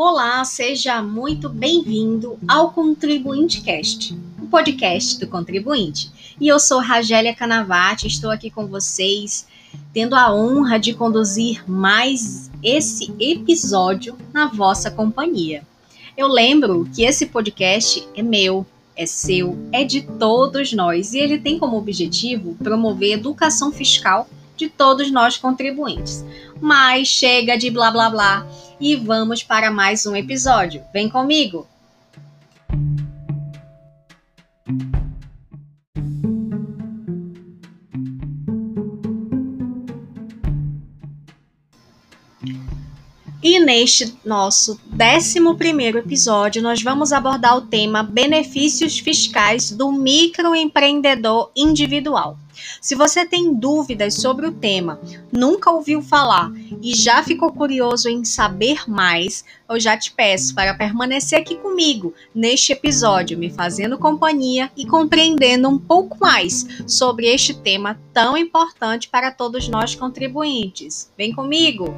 Olá, seja muito bem-vindo ao Contribuinte Cast, o podcast do contribuinte. E eu sou Ragélia Canavati, estou aqui com vocês, tendo a honra de conduzir mais esse episódio na vossa companhia. Eu lembro que esse podcast é meu, é seu, é de todos nós e ele tem como objetivo promover educação fiscal de todos nós contribuintes. Mas chega de blá blá blá e vamos para mais um episódio. Vem comigo! E neste nosso 11 episódio, nós vamos abordar o tema benefícios fiscais do microempreendedor individual. Se você tem dúvidas sobre o tema, nunca ouviu falar e já ficou curioso em saber mais, eu já te peço para permanecer aqui comigo neste episódio, me fazendo companhia e compreendendo um pouco mais sobre este tema tão importante para todos nós contribuintes. Vem comigo!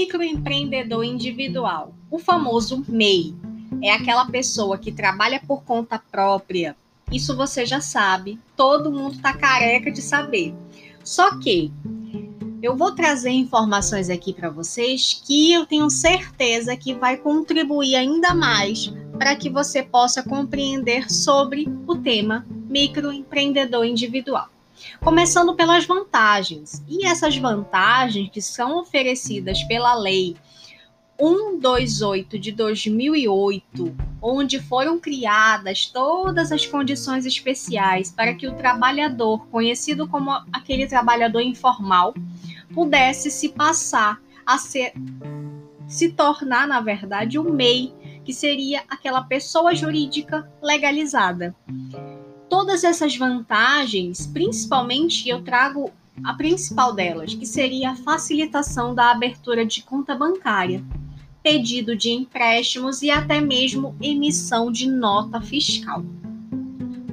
Microempreendedor individual, o famoso MEI, é aquela pessoa que trabalha por conta própria. Isso você já sabe, todo mundo está careca de saber. Só que eu vou trazer informações aqui para vocês que eu tenho certeza que vai contribuir ainda mais para que você possa compreender sobre o tema microempreendedor individual. Começando pelas vantagens. E essas vantagens que são oferecidas pela lei 128 de 2008, onde foram criadas todas as condições especiais para que o trabalhador, conhecido como aquele trabalhador informal, pudesse se passar a ser se tornar, na verdade, o MEI, que seria aquela pessoa jurídica legalizada todas essas vantagens, principalmente eu trago a principal delas, que seria a facilitação da abertura de conta bancária, pedido de empréstimos e até mesmo emissão de nota fiscal.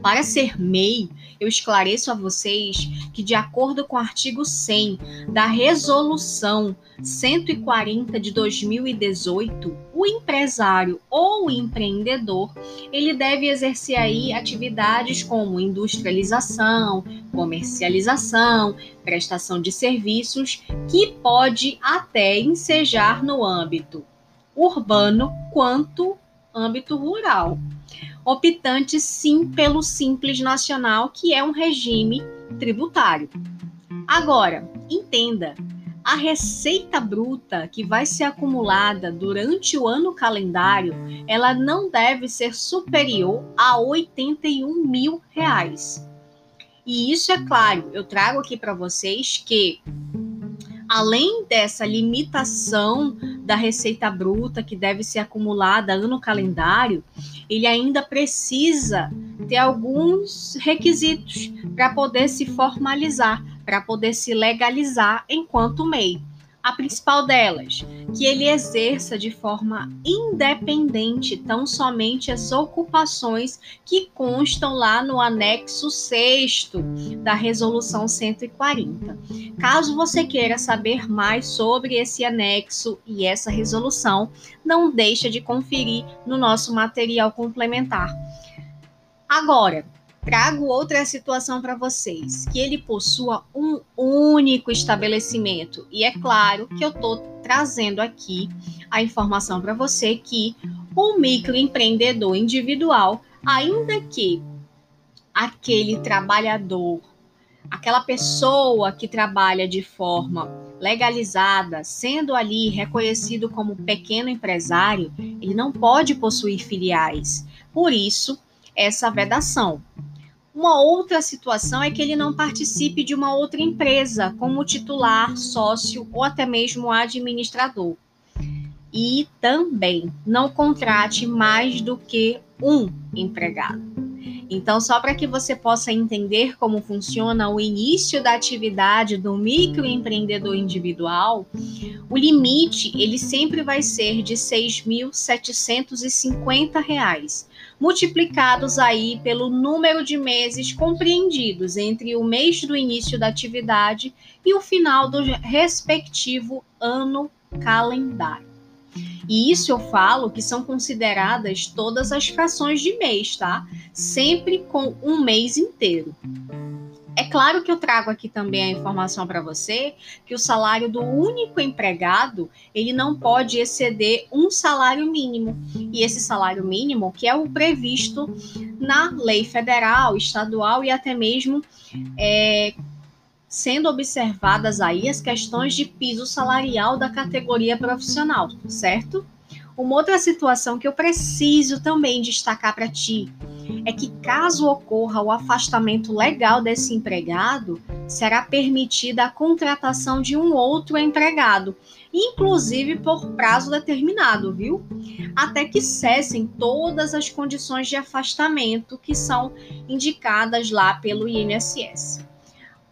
Para ser MEI, eu esclareço a vocês que, de acordo com o artigo 100 da Resolução 140 de 2018, o empresário ou empreendedor ele deve exercer aí atividades como industrialização, comercialização, prestação de serviços, que pode até ensejar no âmbito urbano quanto âmbito rural optante sim pelo Simples Nacional, que é um regime tributário. Agora, entenda, a receita bruta que vai ser acumulada durante o ano calendário, ela não deve ser superior a 81 mil reais. E isso é claro, eu trago aqui para vocês que além dessa limitação da receita bruta que deve ser acumulada ano calendário, ele ainda precisa ter alguns requisitos para poder se formalizar, para poder se legalizar enquanto MEI. A principal delas, que ele exerça de forma independente tão somente as ocupações que constam lá no anexo 6 da Resolução 140. Caso você queira saber mais sobre esse anexo e essa resolução, não deixa de conferir no nosso material complementar. Agora, trago outra situação para vocês, que ele possua um único estabelecimento. E é claro que eu estou trazendo aqui a informação para você que o microempreendedor individual, ainda que aquele trabalhador, aquela pessoa que trabalha de forma legalizada, sendo ali reconhecido como pequeno empresário, ele não pode possuir filiais. Por isso, essa vedação. Uma outra situação é que ele não participe de uma outra empresa como titular, sócio ou até mesmo administrador. E também não contrate mais do que um empregado. Então, só para que você possa entender como funciona o início da atividade do microempreendedor individual, o limite ele sempre vai ser de R$ 6.750, multiplicados aí pelo número de meses compreendidos entre o mês do início da atividade e o final do respectivo ano calendário. E isso eu falo que são consideradas todas as frações de mês, tá? Sempre com um mês inteiro. É claro que eu trago aqui também a informação para você que o salário do único empregado ele não pode exceder um salário mínimo e esse salário mínimo que é o previsto na lei federal, estadual e até mesmo é, sendo observadas aí as questões de piso salarial da categoria profissional, certo? Uma outra situação que eu preciso também destacar para ti é que, caso ocorra o afastamento legal desse empregado, será permitida a contratação de um outro empregado, inclusive por prazo determinado, viu? Até que cessem todas as condições de afastamento que são indicadas lá pelo INSS.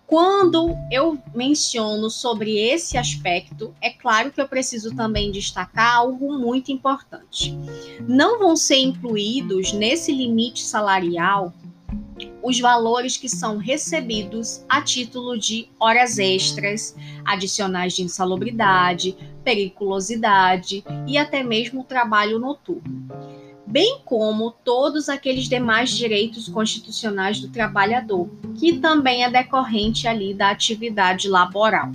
Quando eu menciono sobre esse aspecto, é claro que eu preciso também destacar algo muito importante. Não vão ser incluídos nesse limite salarial os valores que são recebidos a título de horas extras, adicionais de insalubridade, periculosidade e até mesmo trabalho noturno bem como todos aqueles demais direitos constitucionais do trabalhador, que também é decorrente ali da atividade laboral.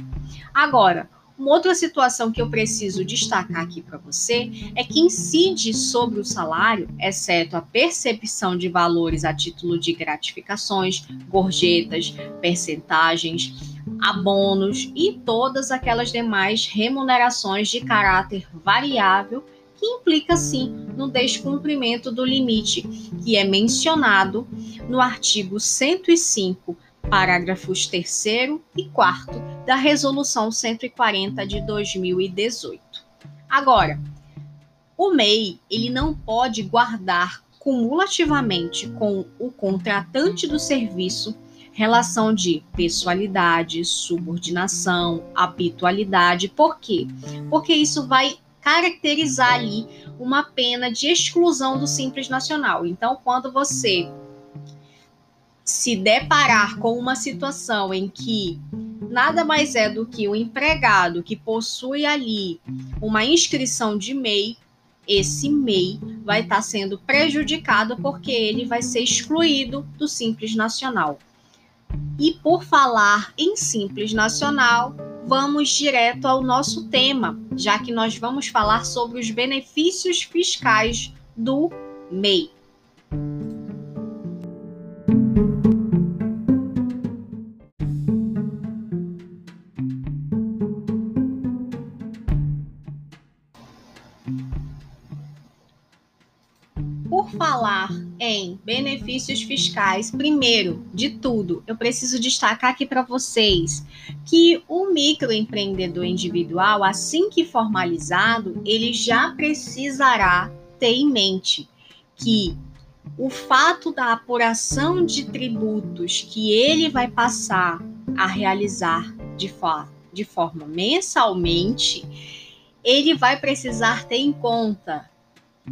Agora, uma outra situação que eu preciso destacar aqui para você é que incide sobre o salário, exceto a percepção de valores a título de gratificações, gorjetas, percentagens, abonos e todas aquelas demais remunerações de caráter variável que implica sim no descumprimento do limite que é mencionado no artigo 105, parágrafos 3 e 4 da Resolução 140 de 2018. Agora, o MEI ele não pode guardar cumulativamente com o contratante do serviço relação de pessoalidade, subordinação, habitualidade. Por quê? Porque isso vai caracterizar ali uma pena de exclusão do Simples Nacional. Então, quando você se deparar com uma situação em que nada mais é do que o um empregado que possui ali uma inscrição de MEI, esse MEI vai estar sendo prejudicado porque ele vai ser excluído do Simples Nacional. E por falar em Simples Nacional, vamos direto ao nosso tema, já que nós vamos falar sobre os benefícios fiscais do MEI. Benefícios fiscais, primeiro de tudo, eu preciso destacar aqui para vocês que o microempreendedor individual, assim que formalizado, ele já precisará ter em mente que o fato da apuração de tributos que ele vai passar a realizar de, for de forma mensalmente, ele vai precisar ter em conta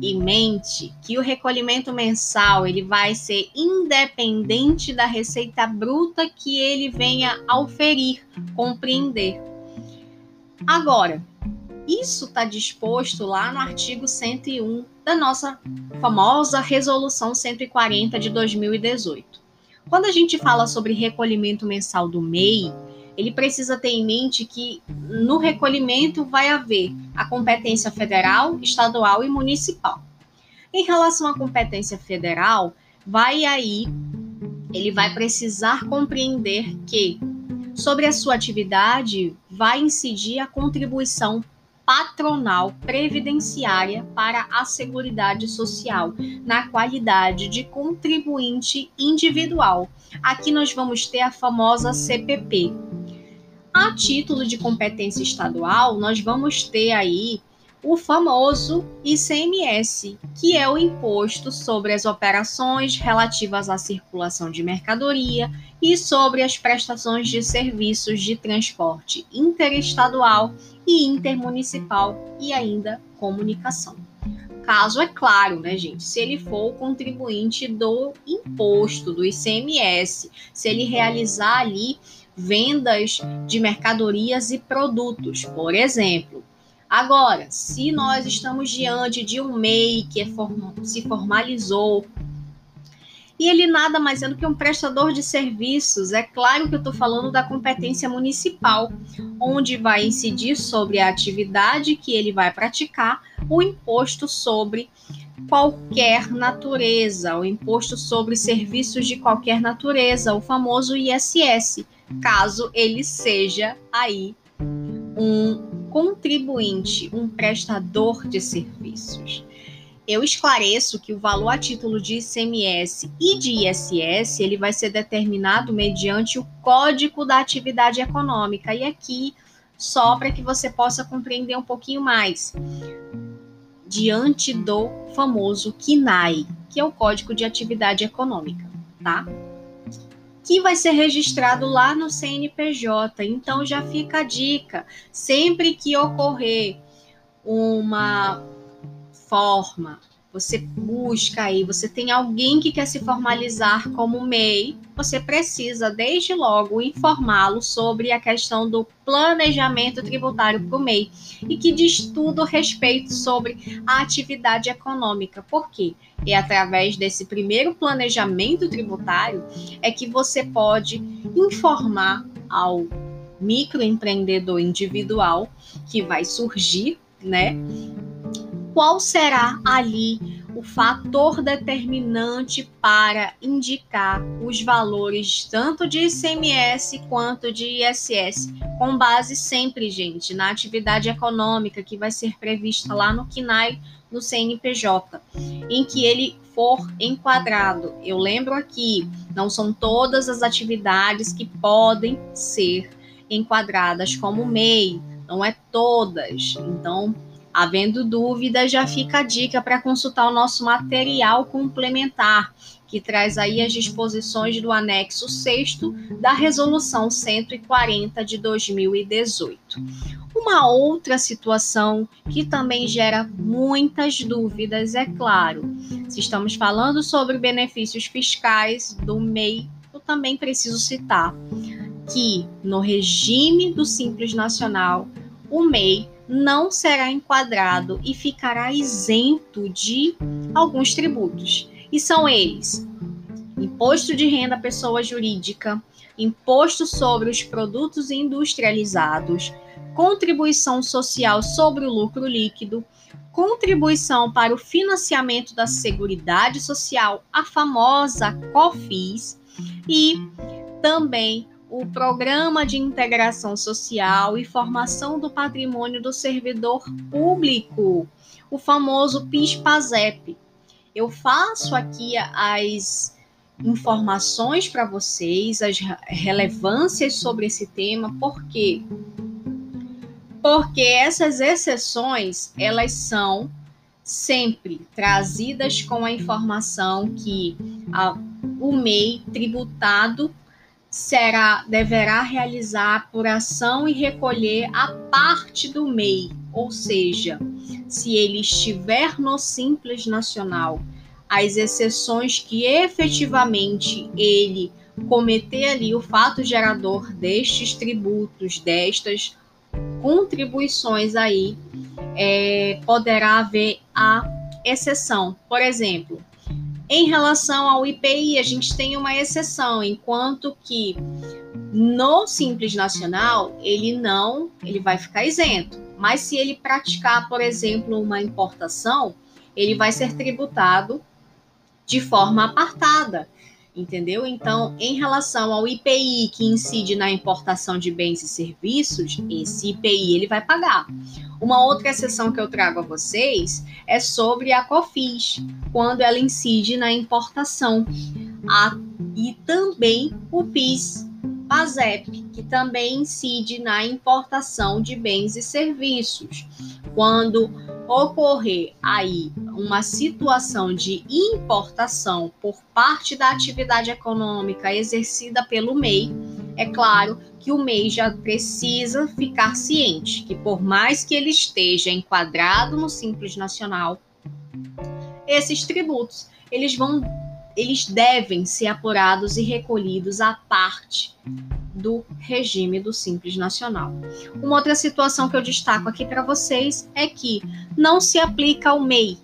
em mente que o recolhimento mensal ele vai ser independente da receita bruta que ele venha a oferir, compreender. Agora, isso está disposto lá no artigo 101 da nossa famosa Resolução 140 de 2018. Quando a gente fala sobre recolhimento mensal do MEI, ele precisa ter em mente que no recolhimento vai haver a competência federal, estadual e municipal. Em relação à competência federal, vai aí, ele vai precisar compreender que sobre a sua atividade vai incidir a contribuição patronal previdenciária para a Seguridade Social, na qualidade de contribuinte individual. Aqui nós vamos ter a famosa CPP, a título de competência estadual, nós vamos ter aí o famoso ICMS, que é o imposto sobre as operações relativas à circulação de mercadoria e sobre as prestações de serviços de transporte interestadual e intermunicipal e ainda comunicação. Caso é claro, né, gente? Se ele for o contribuinte do imposto, do ICMS, se ele realizar ali vendas de mercadorias e produtos, por exemplo, Agora, se nós estamos diante de um MEI que é form se formalizou e ele nada mais é do que um prestador de serviços, é claro que eu estou falando da competência municipal, onde vai incidir sobre a atividade que ele vai praticar o imposto sobre qualquer natureza, o imposto sobre serviços de qualquer natureza, o famoso ISS, caso ele seja aí um contribuinte, um prestador de serviços. Eu esclareço que o valor a título de ICMS e de ISS ele vai ser determinado mediante o Código da Atividade Econômica. E aqui, só para que você possa compreender um pouquinho mais, diante do famoso CNAE, que é o Código de Atividade Econômica, tá? Que vai ser registrado lá no CNPJ. Então já fica a dica, sempre que ocorrer uma forma você busca aí, você tem alguém que quer se formalizar como MEI, você precisa desde logo informá-lo sobre a questão do planejamento tributário para o MEI e que diz tudo a respeito sobre a atividade econômica. Por quê? É através desse primeiro planejamento tributário é que você pode informar ao microempreendedor individual que vai surgir, né? Qual será ali o fator determinante para indicar os valores tanto de ICMS quanto de ISS, com base sempre, gente, na atividade econômica que vai ser prevista lá no KINAI, no CNPJ, em que ele for enquadrado. Eu lembro aqui, não são todas as atividades que podem ser enquadradas como MEI, não é todas. Então, Havendo dúvida, já fica a dica para consultar o nosso material complementar, que traz aí as disposições do anexo 6 da Resolução 140 de 2018. Uma outra situação que também gera muitas dúvidas, é claro, se estamos falando sobre benefícios fiscais do MEI, eu também preciso citar que no regime do Simples Nacional, o MEI não será enquadrado e ficará isento de alguns tributos. E são eles: imposto de renda à pessoa jurídica, imposto sobre os produtos industrializados, contribuição social sobre o lucro líquido, contribuição para o financiamento da Seguridade Social, a famosa COFIS, e também o Programa de Integração Social e Formação do Patrimônio do Servidor Público, o famoso PIS-PASEP. Eu faço aqui as informações para vocês, as relevâncias sobre esse tema, por quê? Porque essas exceções, elas são sempre trazidas com a informação que a, o MEI tributado será deverá realizar apuração e recolher a parte do MEI, ou seja, se ele estiver no Simples Nacional, as exceções que efetivamente ele cometer ali o fato gerador destes tributos, destas contribuições aí, é, poderá haver a exceção. Por exemplo, em relação ao IPI, a gente tem uma exceção, enquanto que no Simples Nacional, ele não, ele vai ficar isento. Mas se ele praticar, por exemplo, uma importação, ele vai ser tributado de forma apartada entendeu? Então, em relação ao IPI que incide na importação de bens e serviços, esse IPI ele vai pagar. Uma outra exceção que eu trago a vocês é sobre a COFINS, quando ela incide na importação. A, e também o PIS, PASEP, que também incide na importação de bens e serviços. Quando ocorrer aí uma situação de importação por parte da atividade econômica exercida pelo MEI, é claro que o MEI já precisa ficar ciente que por mais que ele esteja enquadrado no Simples Nacional, esses tributos, eles vão eles devem ser apurados e recolhidos à parte do regime do Simples Nacional. Uma outra situação que eu destaco aqui para vocês é que não se aplica ao MEI.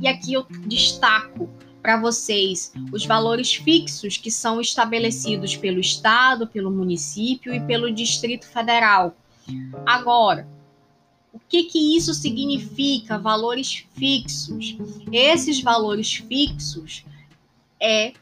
E aqui eu destaco para vocês os valores fixos que são estabelecidos pelo Estado, pelo município e pelo Distrito Federal. Agora, o que, que isso significa, valores fixos? Esses valores fixos é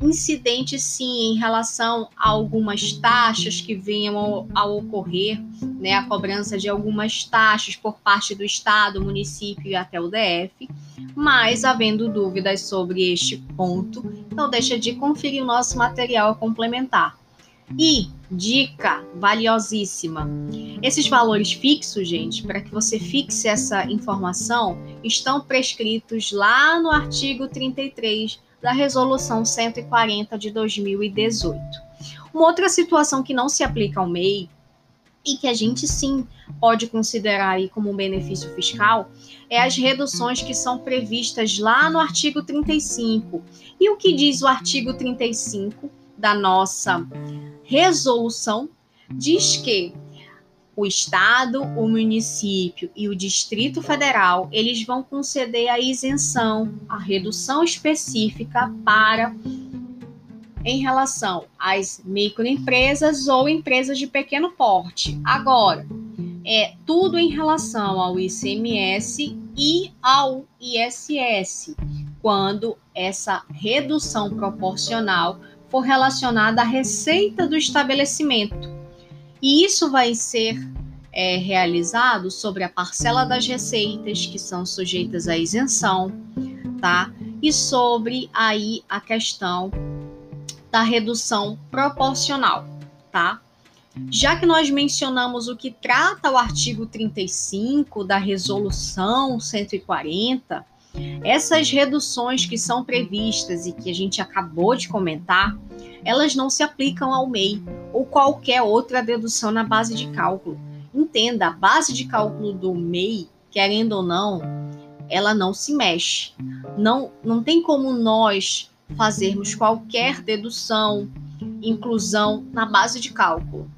incidente sim em relação a algumas taxas que venham a ocorrer, né, a cobrança de algumas taxas por parte do estado, município e até o DF, mas havendo dúvidas sobre este ponto, não deixa de conferir o nosso material complementar. E dica valiosíssima. Esses valores fixos, gente, para que você fixe essa informação, estão prescritos lá no artigo 33 da Resolução 140 de 2018. Uma outra situação que não se aplica ao MEI e que a gente sim pode considerar aí como um benefício fiscal é as reduções que são previstas lá no artigo 35. E o que diz o artigo 35 da nossa resolução? Diz que o estado, o município e o Distrito Federal, eles vão conceder a isenção, a redução específica para em relação às microempresas ou empresas de pequeno porte. Agora, é tudo em relação ao ICMS e ao ISS, quando essa redução proporcional for relacionada à receita do estabelecimento e isso vai ser é, realizado sobre a parcela das receitas que são sujeitas à isenção, tá? E sobre aí a questão da redução proporcional, tá? Já que nós mencionamos o que trata o artigo 35 da resolução 140, essas reduções que são previstas e que a gente acabou de comentar, elas não se aplicam ao MEI ou qualquer outra dedução na base de cálculo. Entenda, a base de cálculo do MEI, querendo ou não, ela não se mexe. Não, não tem como nós fazermos qualquer dedução, inclusão na base de cálculo.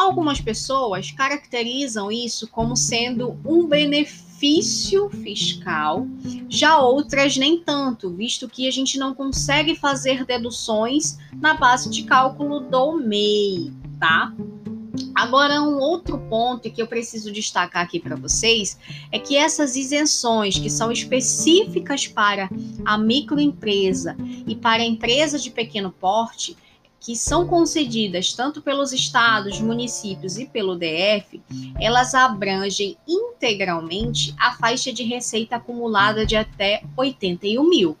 Algumas pessoas caracterizam isso como sendo um benefício fiscal, já outras nem tanto, visto que a gente não consegue fazer deduções na base de cálculo do MEI, tá? Agora, um outro ponto que eu preciso destacar aqui para vocês é que essas isenções que são específicas para a microempresa e para a empresa de pequeno porte, que são concedidas tanto pelos estados, municípios e pelo DF, elas abrangem integralmente a faixa de receita acumulada de até 81 mil.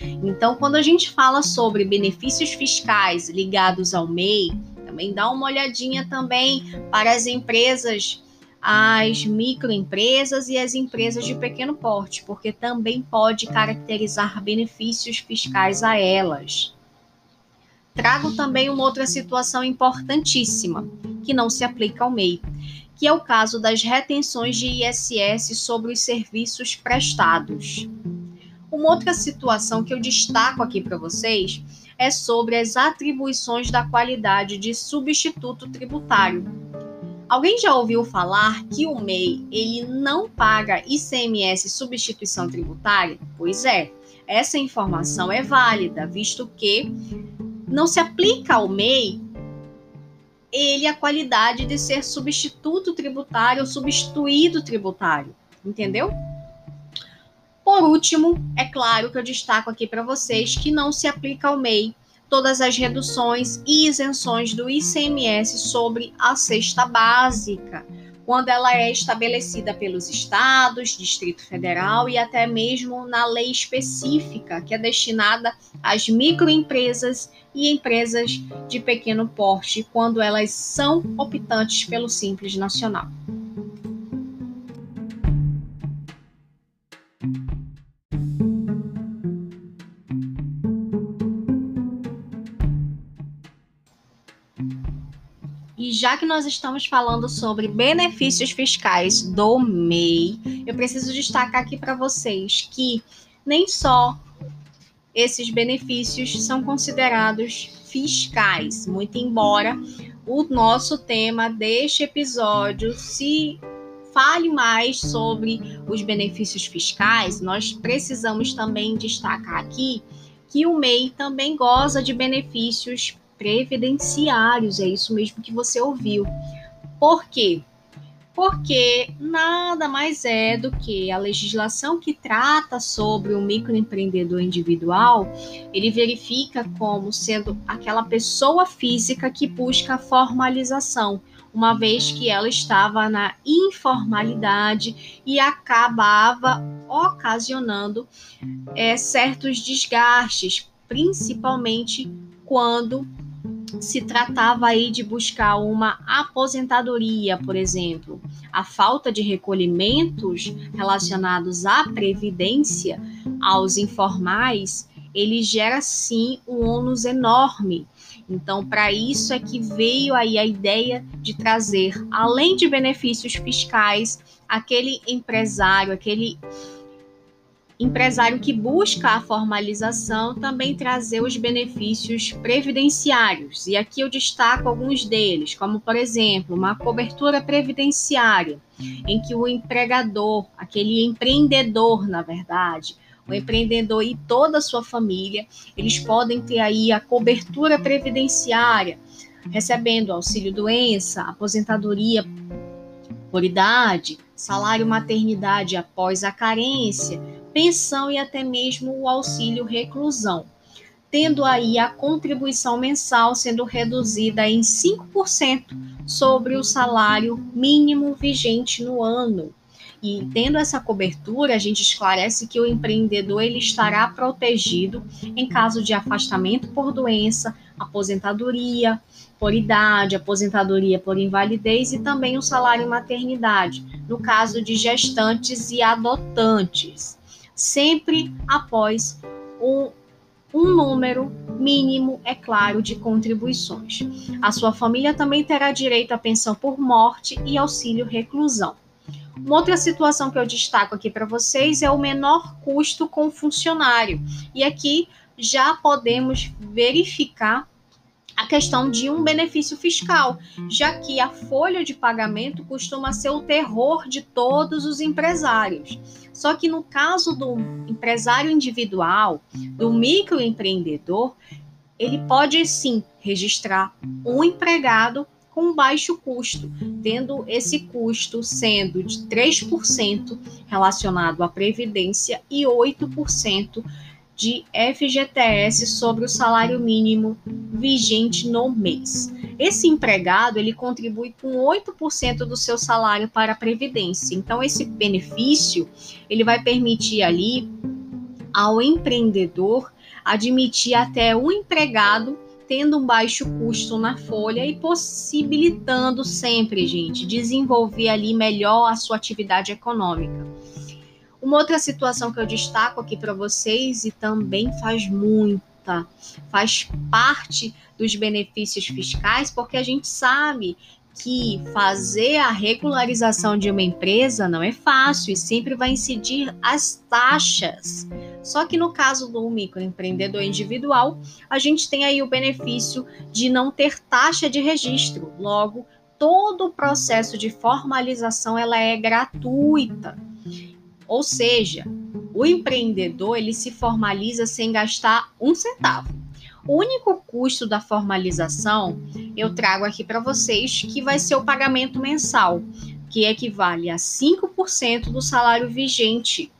Então, quando a gente fala sobre benefícios fiscais ligados ao MEI, também dá uma olhadinha também para as empresas, as microempresas e as empresas de pequeno porte, porque também pode caracterizar benefícios fiscais a elas. Trago também uma outra situação importantíssima, que não se aplica ao MEI, que é o caso das retenções de ISS sobre os serviços prestados. Uma outra situação que eu destaco aqui para vocês é sobre as atribuições da qualidade de substituto tributário. Alguém já ouviu falar que o MEI ele não paga ICMS substituição tributária? Pois é, essa informação é válida, visto que não se aplica ao MEI ele a qualidade de ser substituto tributário ou substituído tributário, entendeu? Por último, é claro que eu destaco aqui para vocês que não se aplica ao MEI todas as reduções e isenções do ICMS sobre a cesta básica, quando ela é estabelecida pelos estados, Distrito Federal e até mesmo na lei específica que é destinada às microempresas e empresas de pequeno porte, quando elas são optantes pelo Simples Nacional. Já que nós estamos falando sobre benefícios fiscais do MEI, eu preciso destacar aqui para vocês que nem só esses benefícios são considerados fiscais, muito embora o nosso tema deste episódio se fale mais sobre os benefícios fiscais, nós precisamos também destacar aqui que o MEI também goza de benefícios previdenciários, é isso mesmo que você ouviu. Por quê? Porque nada mais é do que a legislação que trata sobre o microempreendedor individual, ele verifica como sendo aquela pessoa física que busca a formalização, uma vez que ela estava na informalidade e acabava ocasionando é, certos desgastes, principalmente quando se tratava aí de buscar uma aposentadoria, por exemplo. A falta de recolhimentos relacionados à previdência aos informais, ele gera sim um ônus enorme. Então, para isso é que veio aí a ideia de trazer, além de benefícios fiscais, aquele empresário, aquele empresário que busca a formalização também trazer os benefícios previdenciários. E aqui eu destaco alguns deles, como por exemplo, uma cobertura previdenciária, em que o empregador, aquele empreendedor, na verdade, o empreendedor e toda a sua família, eles podem ter aí a cobertura previdenciária, recebendo auxílio doença, aposentadoria por idade, salário maternidade após a carência, pensão e até mesmo o auxílio reclusão, tendo aí a contribuição mensal sendo reduzida em 5% sobre o salário mínimo vigente no ano. E tendo essa cobertura, a gente esclarece que o empreendedor ele estará protegido em caso de afastamento por doença, aposentadoria por idade, aposentadoria por invalidez e também o salário maternidade, no caso de gestantes e adotantes sempre após um, um número mínimo, é claro, de contribuições. A sua família também terá direito à pensão por morte e auxílio reclusão. Uma outra situação que eu destaco aqui para vocês é o menor custo com funcionário. E aqui já podemos verificar a questão de um benefício fiscal, já que a folha de pagamento costuma ser o terror de todos os empresários. Só que no caso do empresário individual, do microempreendedor, ele pode sim registrar um empregado com baixo custo, tendo esse custo sendo de 3% relacionado à previdência e 8% de FGTS sobre o salário mínimo vigente no mês. Esse empregado, ele contribui com 8% do seu salário para a previdência. Então esse benefício, ele vai permitir ali ao empreendedor admitir até um empregado tendo um baixo custo na folha e possibilitando sempre, gente, desenvolver ali melhor a sua atividade econômica. Uma outra situação que eu destaco aqui para vocês e também faz muita, faz parte dos benefícios fiscais, porque a gente sabe que fazer a regularização de uma empresa não é fácil e sempre vai incidir as taxas. Só que no caso do microempreendedor individual, a gente tem aí o benefício de não ter taxa de registro. Logo, todo o processo de formalização ela é gratuita. Ou seja, o empreendedor ele se formaliza sem gastar um centavo. O único custo da formalização eu trago aqui para vocês, que vai ser o pagamento mensal, que equivale a 5% do salário vigente,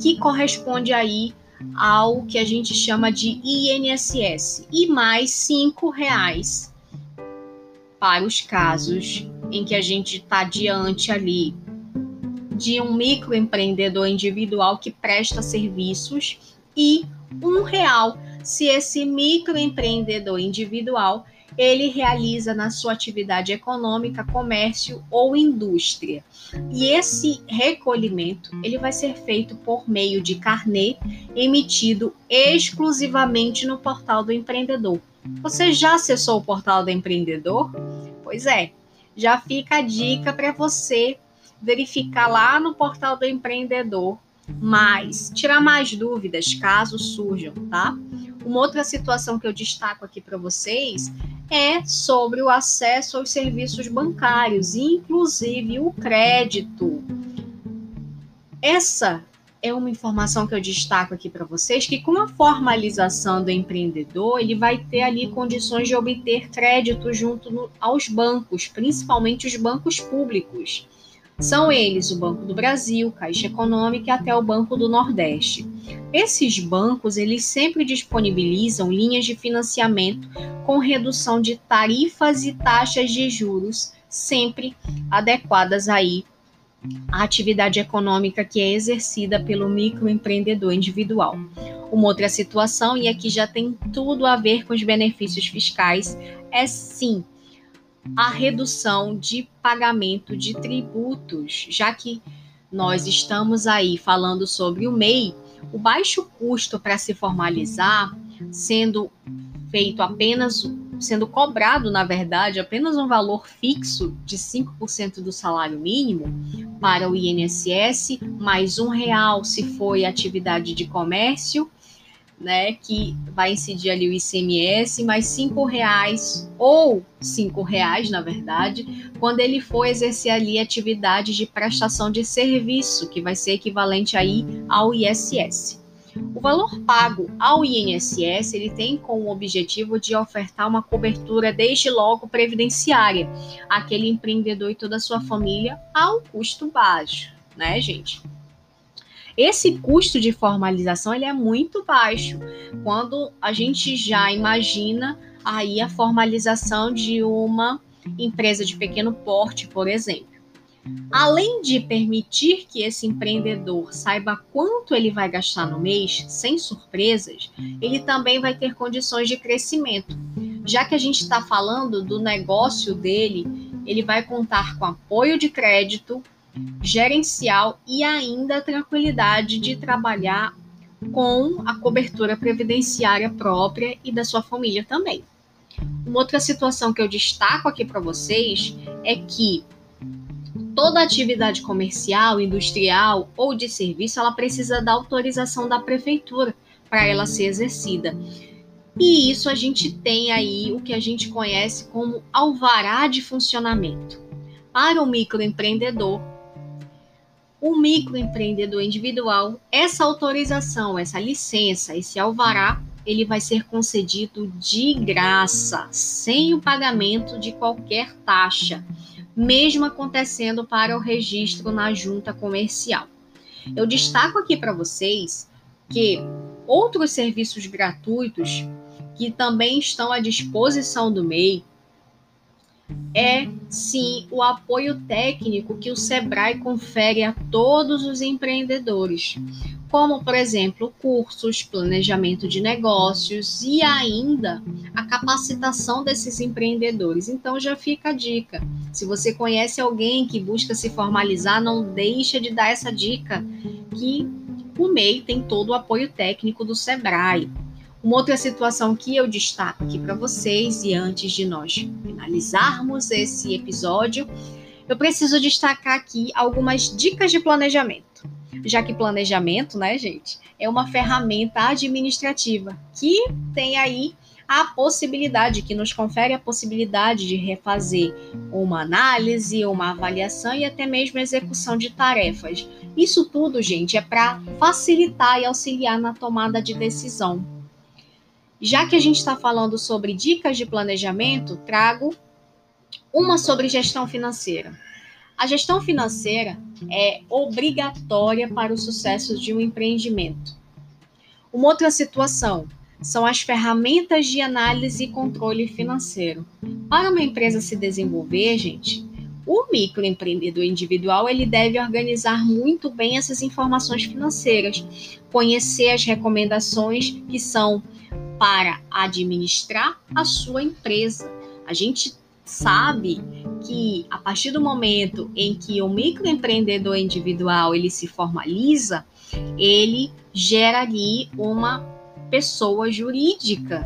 que corresponde aí ao que a gente chama de INSS, e mais R$ reais para os casos em que a gente está diante ali de um microempreendedor individual que presta serviços e um real se esse microempreendedor individual ele realiza na sua atividade econômica, comércio ou indústria. E esse recolhimento, ele vai ser feito por meio de carnê emitido exclusivamente no portal do empreendedor. Você já acessou o portal do empreendedor? Pois é, já fica a dica para você verificar lá no portal do empreendedor mais, tirar mais dúvidas caso surjam, tá? Uma outra situação que eu destaco aqui para vocês é sobre o acesso aos serviços bancários, inclusive o crédito. Essa é uma informação que eu destaco aqui para vocês que com a formalização do empreendedor, ele vai ter ali condições de obter crédito junto aos bancos, principalmente os bancos públicos. São eles o Banco do Brasil, Caixa Econômica e até o Banco do Nordeste. Esses bancos, eles sempre disponibilizam linhas de financiamento com redução de tarifas e taxas de juros, sempre adequadas aí à atividade econômica que é exercida pelo microempreendedor individual. Uma outra situação, e aqui já tem tudo a ver com os benefícios fiscais, é sim a redução de pagamento de tributos, já que nós estamos aí falando sobre o MEI, o baixo custo para se formalizar, sendo feito apenas, sendo cobrado, na verdade, apenas um valor fixo de 5% do salário mínimo para o INSS, mais um real se foi atividade de comércio né, que vai incidir ali o ICMS, mais cinco reais ou cinco reais, na verdade, quando ele for exercer ali atividade de prestação de serviço, que vai ser equivalente aí ao ISS. O valor pago ao INSS ele tem como objetivo de ofertar uma cobertura desde logo previdenciária àquele empreendedor e toda a sua família ao custo baixo, né, gente? Esse custo de formalização ele é muito baixo quando a gente já imagina aí a formalização de uma empresa de pequeno porte, por exemplo. Além de permitir que esse empreendedor saiba quanto ele vai gastar no mês, sem surpresas, ele também vai ter condições de crescimento. Já que a gente está falando do negócio dele, ele vai contar com apoio de crédito, gerencial e ainda a tranquilidade de trabalhar com a cobertura previdenciária própria e da sua família também. Uma outra situação que eu destaco aqui para vocês é que toda atividade comercial, industrial ou de serviço, ela precisa da autorização da prefeitura para ela ser exercida. E isso a gente tem aí o que a gente conhece como alvará de funcionamento. Para o microempreendedor, o microempreendedor individual, essa autorização, essa licença, esse alvará, ele vai ser concedido de graça, sem o pagamento de qualquer taxa, mesmo acontecendo para o registro na junta comercial. Eu destaco aqui para vocês que outros serviços gratuitos que também estão à disposição do MEI é sim o apoio técnico que o Sebrae confere a todos os empreendedores, como, por exemplo, cursos, planejamento de negócios e ainda a capacitação desses empreendedores. Então já fica a dica. Se você conhece alguém que busca se formalizar, não deixa de dar essa dica que o MEI tem todo o apoio técnico do Sebrae. Uma outra situação que eu destaco aqui para vocês, e antes de nós finalizarmos esse episódio, eu preciso destacar aqui algumas dicas de planejamento. Já que planejamento, né, gente, é uma ferramenta administrativa que tem aí a possibilidade, que nos confere a possibilidade de refazer uma análise, uma avaliação e até mesmo execução de tarefas. Isso tudo, gente, é para facilitar e auxiliar na tomada de decisão já que a gente está falando sobre dicas de planejamento, trago uma sobre gestão financeira. A gestão financeira é obrigatória para o sucesso de um empreendimento. Uma outra situação são as ferramentas de análise e controle financeiro. Para uma empresa se desenvolver, gente, o microempreendedor individual ele deve organizar muito bem essas informações financeiras, conhecer as recomendações que são para administrar a sua empresa. A gente sabe que a partir do momento em que o microempreendedor individual ele se formaliza, ele gera ali uma pessoa jurídica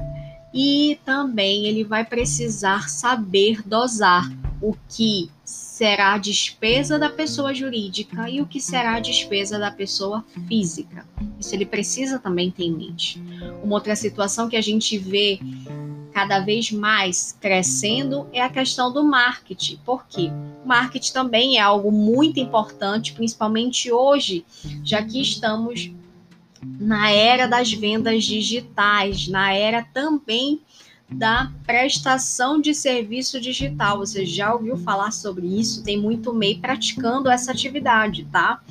e também ele vai precisar saber dosar o que será a despesa da pessoa jurídica e o que será a despesa da pessoa física. Isso ele precisa também ter em mente. Uma outra situação que a gente vê cada vez mais crescendo é a questão do marketing. Por quê? Marketing também é algo muito importante, principalmente hoje, já que estamos na era das vendas digitais, na era também da prestação de serviço digital. Você já ouviu falar sobre isso? Tem muito MEI praticando essa atividade, tá?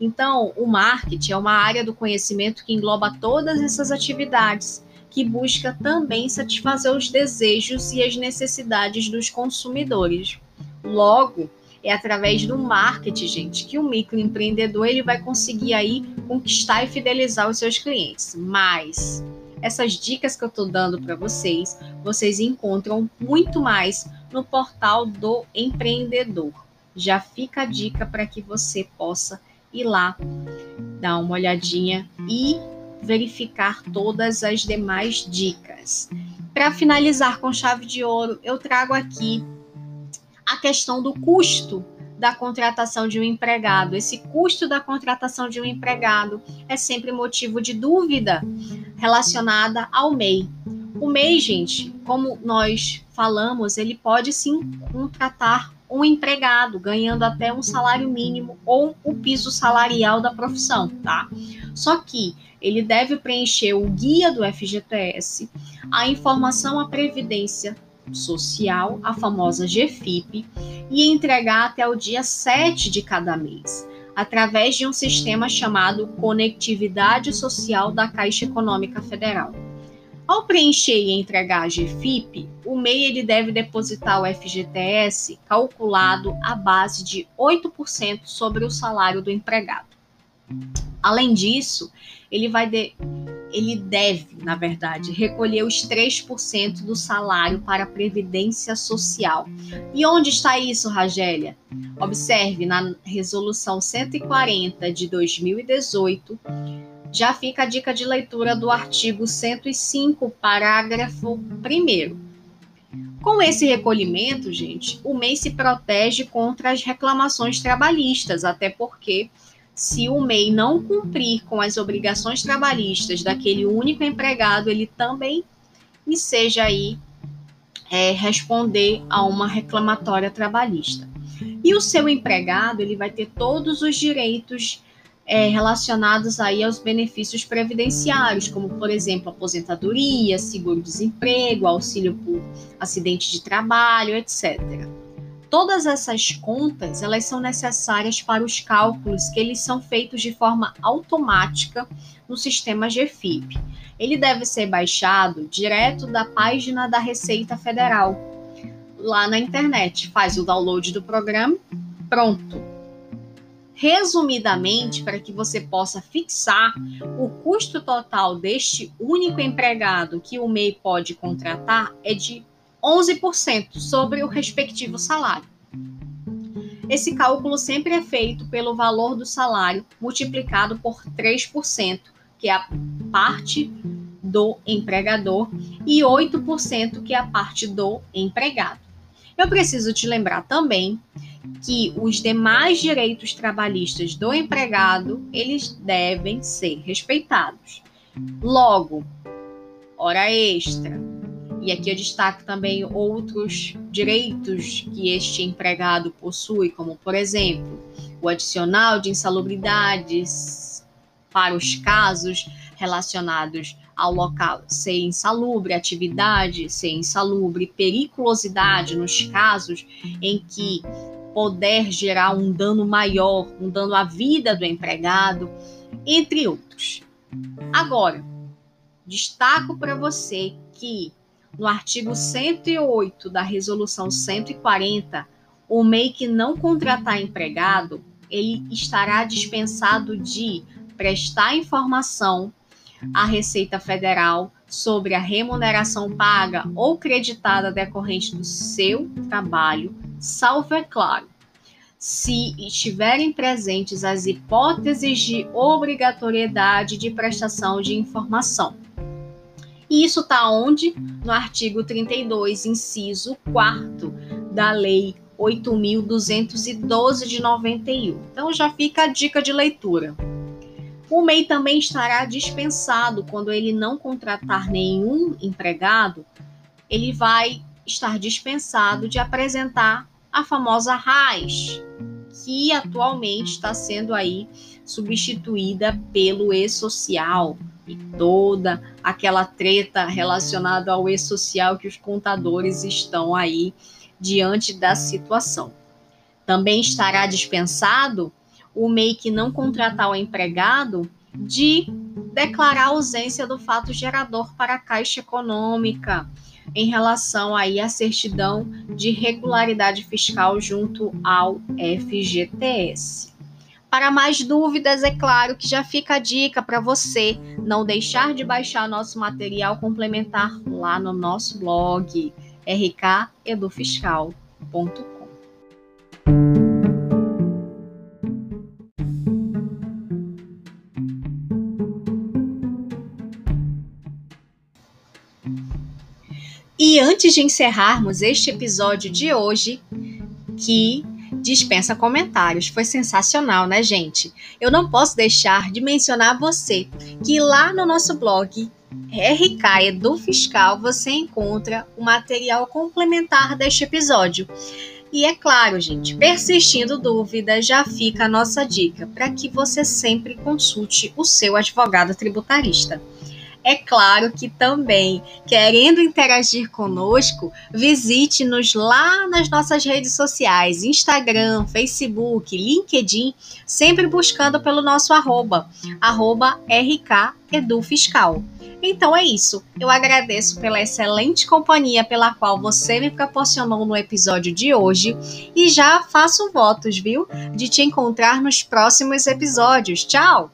Então, o marketing é uma área do conhecimento que engloba todas essas atividades, que busca também satisfazer os desejos e as necessidades dos consumidores. Logo, é através do marketing, gente, que o microempreendedor ele vai conseguir aí conquistar e fidelizar os seus clientes. Mas essas dicas que eu estou dando para vocês, vocês encontram muito mais no portal do empreendedor. Já fica a dica para que você possa ir lá, dar uma olhadinha e verificar todas as demais dicas. Para finalizar com chave de ouro, eu trago aqui a questão do custo da contratação de um empregado. Esse custo da contratação de um empregado é sempre motivo de dúvida relacionada ao MEI. O MEI, gente, como nós falamos, ele pode sim contratar um empregado ganhando até um salário mínimo ou o piso salarial da profissão, tá? Só que ele deve preencher o guia do FGTS, a informação à previdência social, a famosa GFIP, e entregar até o dia 7 de cada mês, através de um sistema chamado Conectividade Social da Caixa Econômica Federal. Ao preencher e entregar a GFIP, o MEI ele deve depositar o FGTS calculado à base de 8% sobre o salário do empregado. Além disso, ele vai de, ele deve, na verdade, recolher os 3% do salário para a previdência social. E onde está isso, Ragélia? Observe na resolução 140 de 2018, já fica a dica de leitura do artigo 105, parágrafo 1 com esse recolhimento, gente, o MEI se protege contra as reclamações trabalhistas, até porque se o MEI não cumprir com as obrigações trabalhistas daquele único empregado, ele também seja aí é, responder a uma reclamatória trabalhista. E o seu empregado, ele vai ter todos os direitos é, relacionados aí aos benefícios previdenciários, como, por exemplo, aposentadoria, seguro-desemprego, auxílio por acidente de trabalho, etc. Todas essas contas, elas são necessárias para os cálculos que eles são feitos de forma automática no sistema GFIP. Ele deve ser baixado direto da página da Receita Federal, lá na internet. Faz o download do programa, pronto. Resumidamente, para que você possa fixar o custo total deste único empregado que o MEI pode contratar é de 11% sobre o respectivo salário. Esse cálculo sempre é feito pelo valor do salário multiplicado por 3%, que é a parte do empregador, e 8%, que é a parte do empregado. Eu preciso te lembrar também que os demais direitos trabalhistas do empregado, eles devem ser respeitados. Logo, hora extra, e aqui eu destaco também outros direitos que este empregado possui, como, por exemplo, o adicional de insalubridades para os casos relacionados ao local ser insalubre, atividade ser insalubre, periculosidade nos casos em que poder gerar um dano maior, um dano à vida do empregado, entre outros. Agora, destaco para você que no artigo 108 da Resolução 140, o MEI que não contratar empregado, ele estará dispensado de prestar informação à Receita Federal sobre a remuneração paga ou creditada decorrente do seu trabalho, salvo, é claro, se estiverem presentes as hipóteses de obrigatoriedade de prestação de informação. E isso está onde? No artigo 32, inciso 4 da Lei 8.212 de 91. Então já fica a dica de leitura. O MEI também estará dispensado quando ele não contratar nenhum empregado, ele vai estar dispensado de apresentar a famosa RAIS, que atualmente está sendo aí substituída pelo e-social e toda aquela treta relacionada ao e-social que os contadores estão aí diante da situação. Também estará dispensado o MEI que não contratar o empregado de declarar ausência do fato gerador para a Caixa Econômica em relação aí à certidão de regularidade fiscal junto ao FGTS. Para mais dúvidas, é claro que já fica a dica para você não deixar de baixar nosso material complementar lá no nosso blog rkedufiscal.com. E antes de encerrarmos este episódio de hoje, que dispensa comentários, foi sensacional, né, gente? Eu não posso deixar de mencionar você que lá no nosso blog RK Edu Fiscal você encontra o material complementar deste episódio. E é claro, gente, persistindo dúvidas, já fica a nossa dica para que você sempre consulte o seu advogado tributarista. É claro que também, querendo interagir conosco, visite-nos lá nas nossas redes sociais, Instagram, Facebook, LinkedIn, sempre buscando pelo nosso arroba, arroba rkedufiscal. Então é isso. Eu agradeço pela excelente companhia pela qual você me proporcionou no episódio de hoje e já faço votos, viu? De te encontrar nos próximos episódios. Tchau!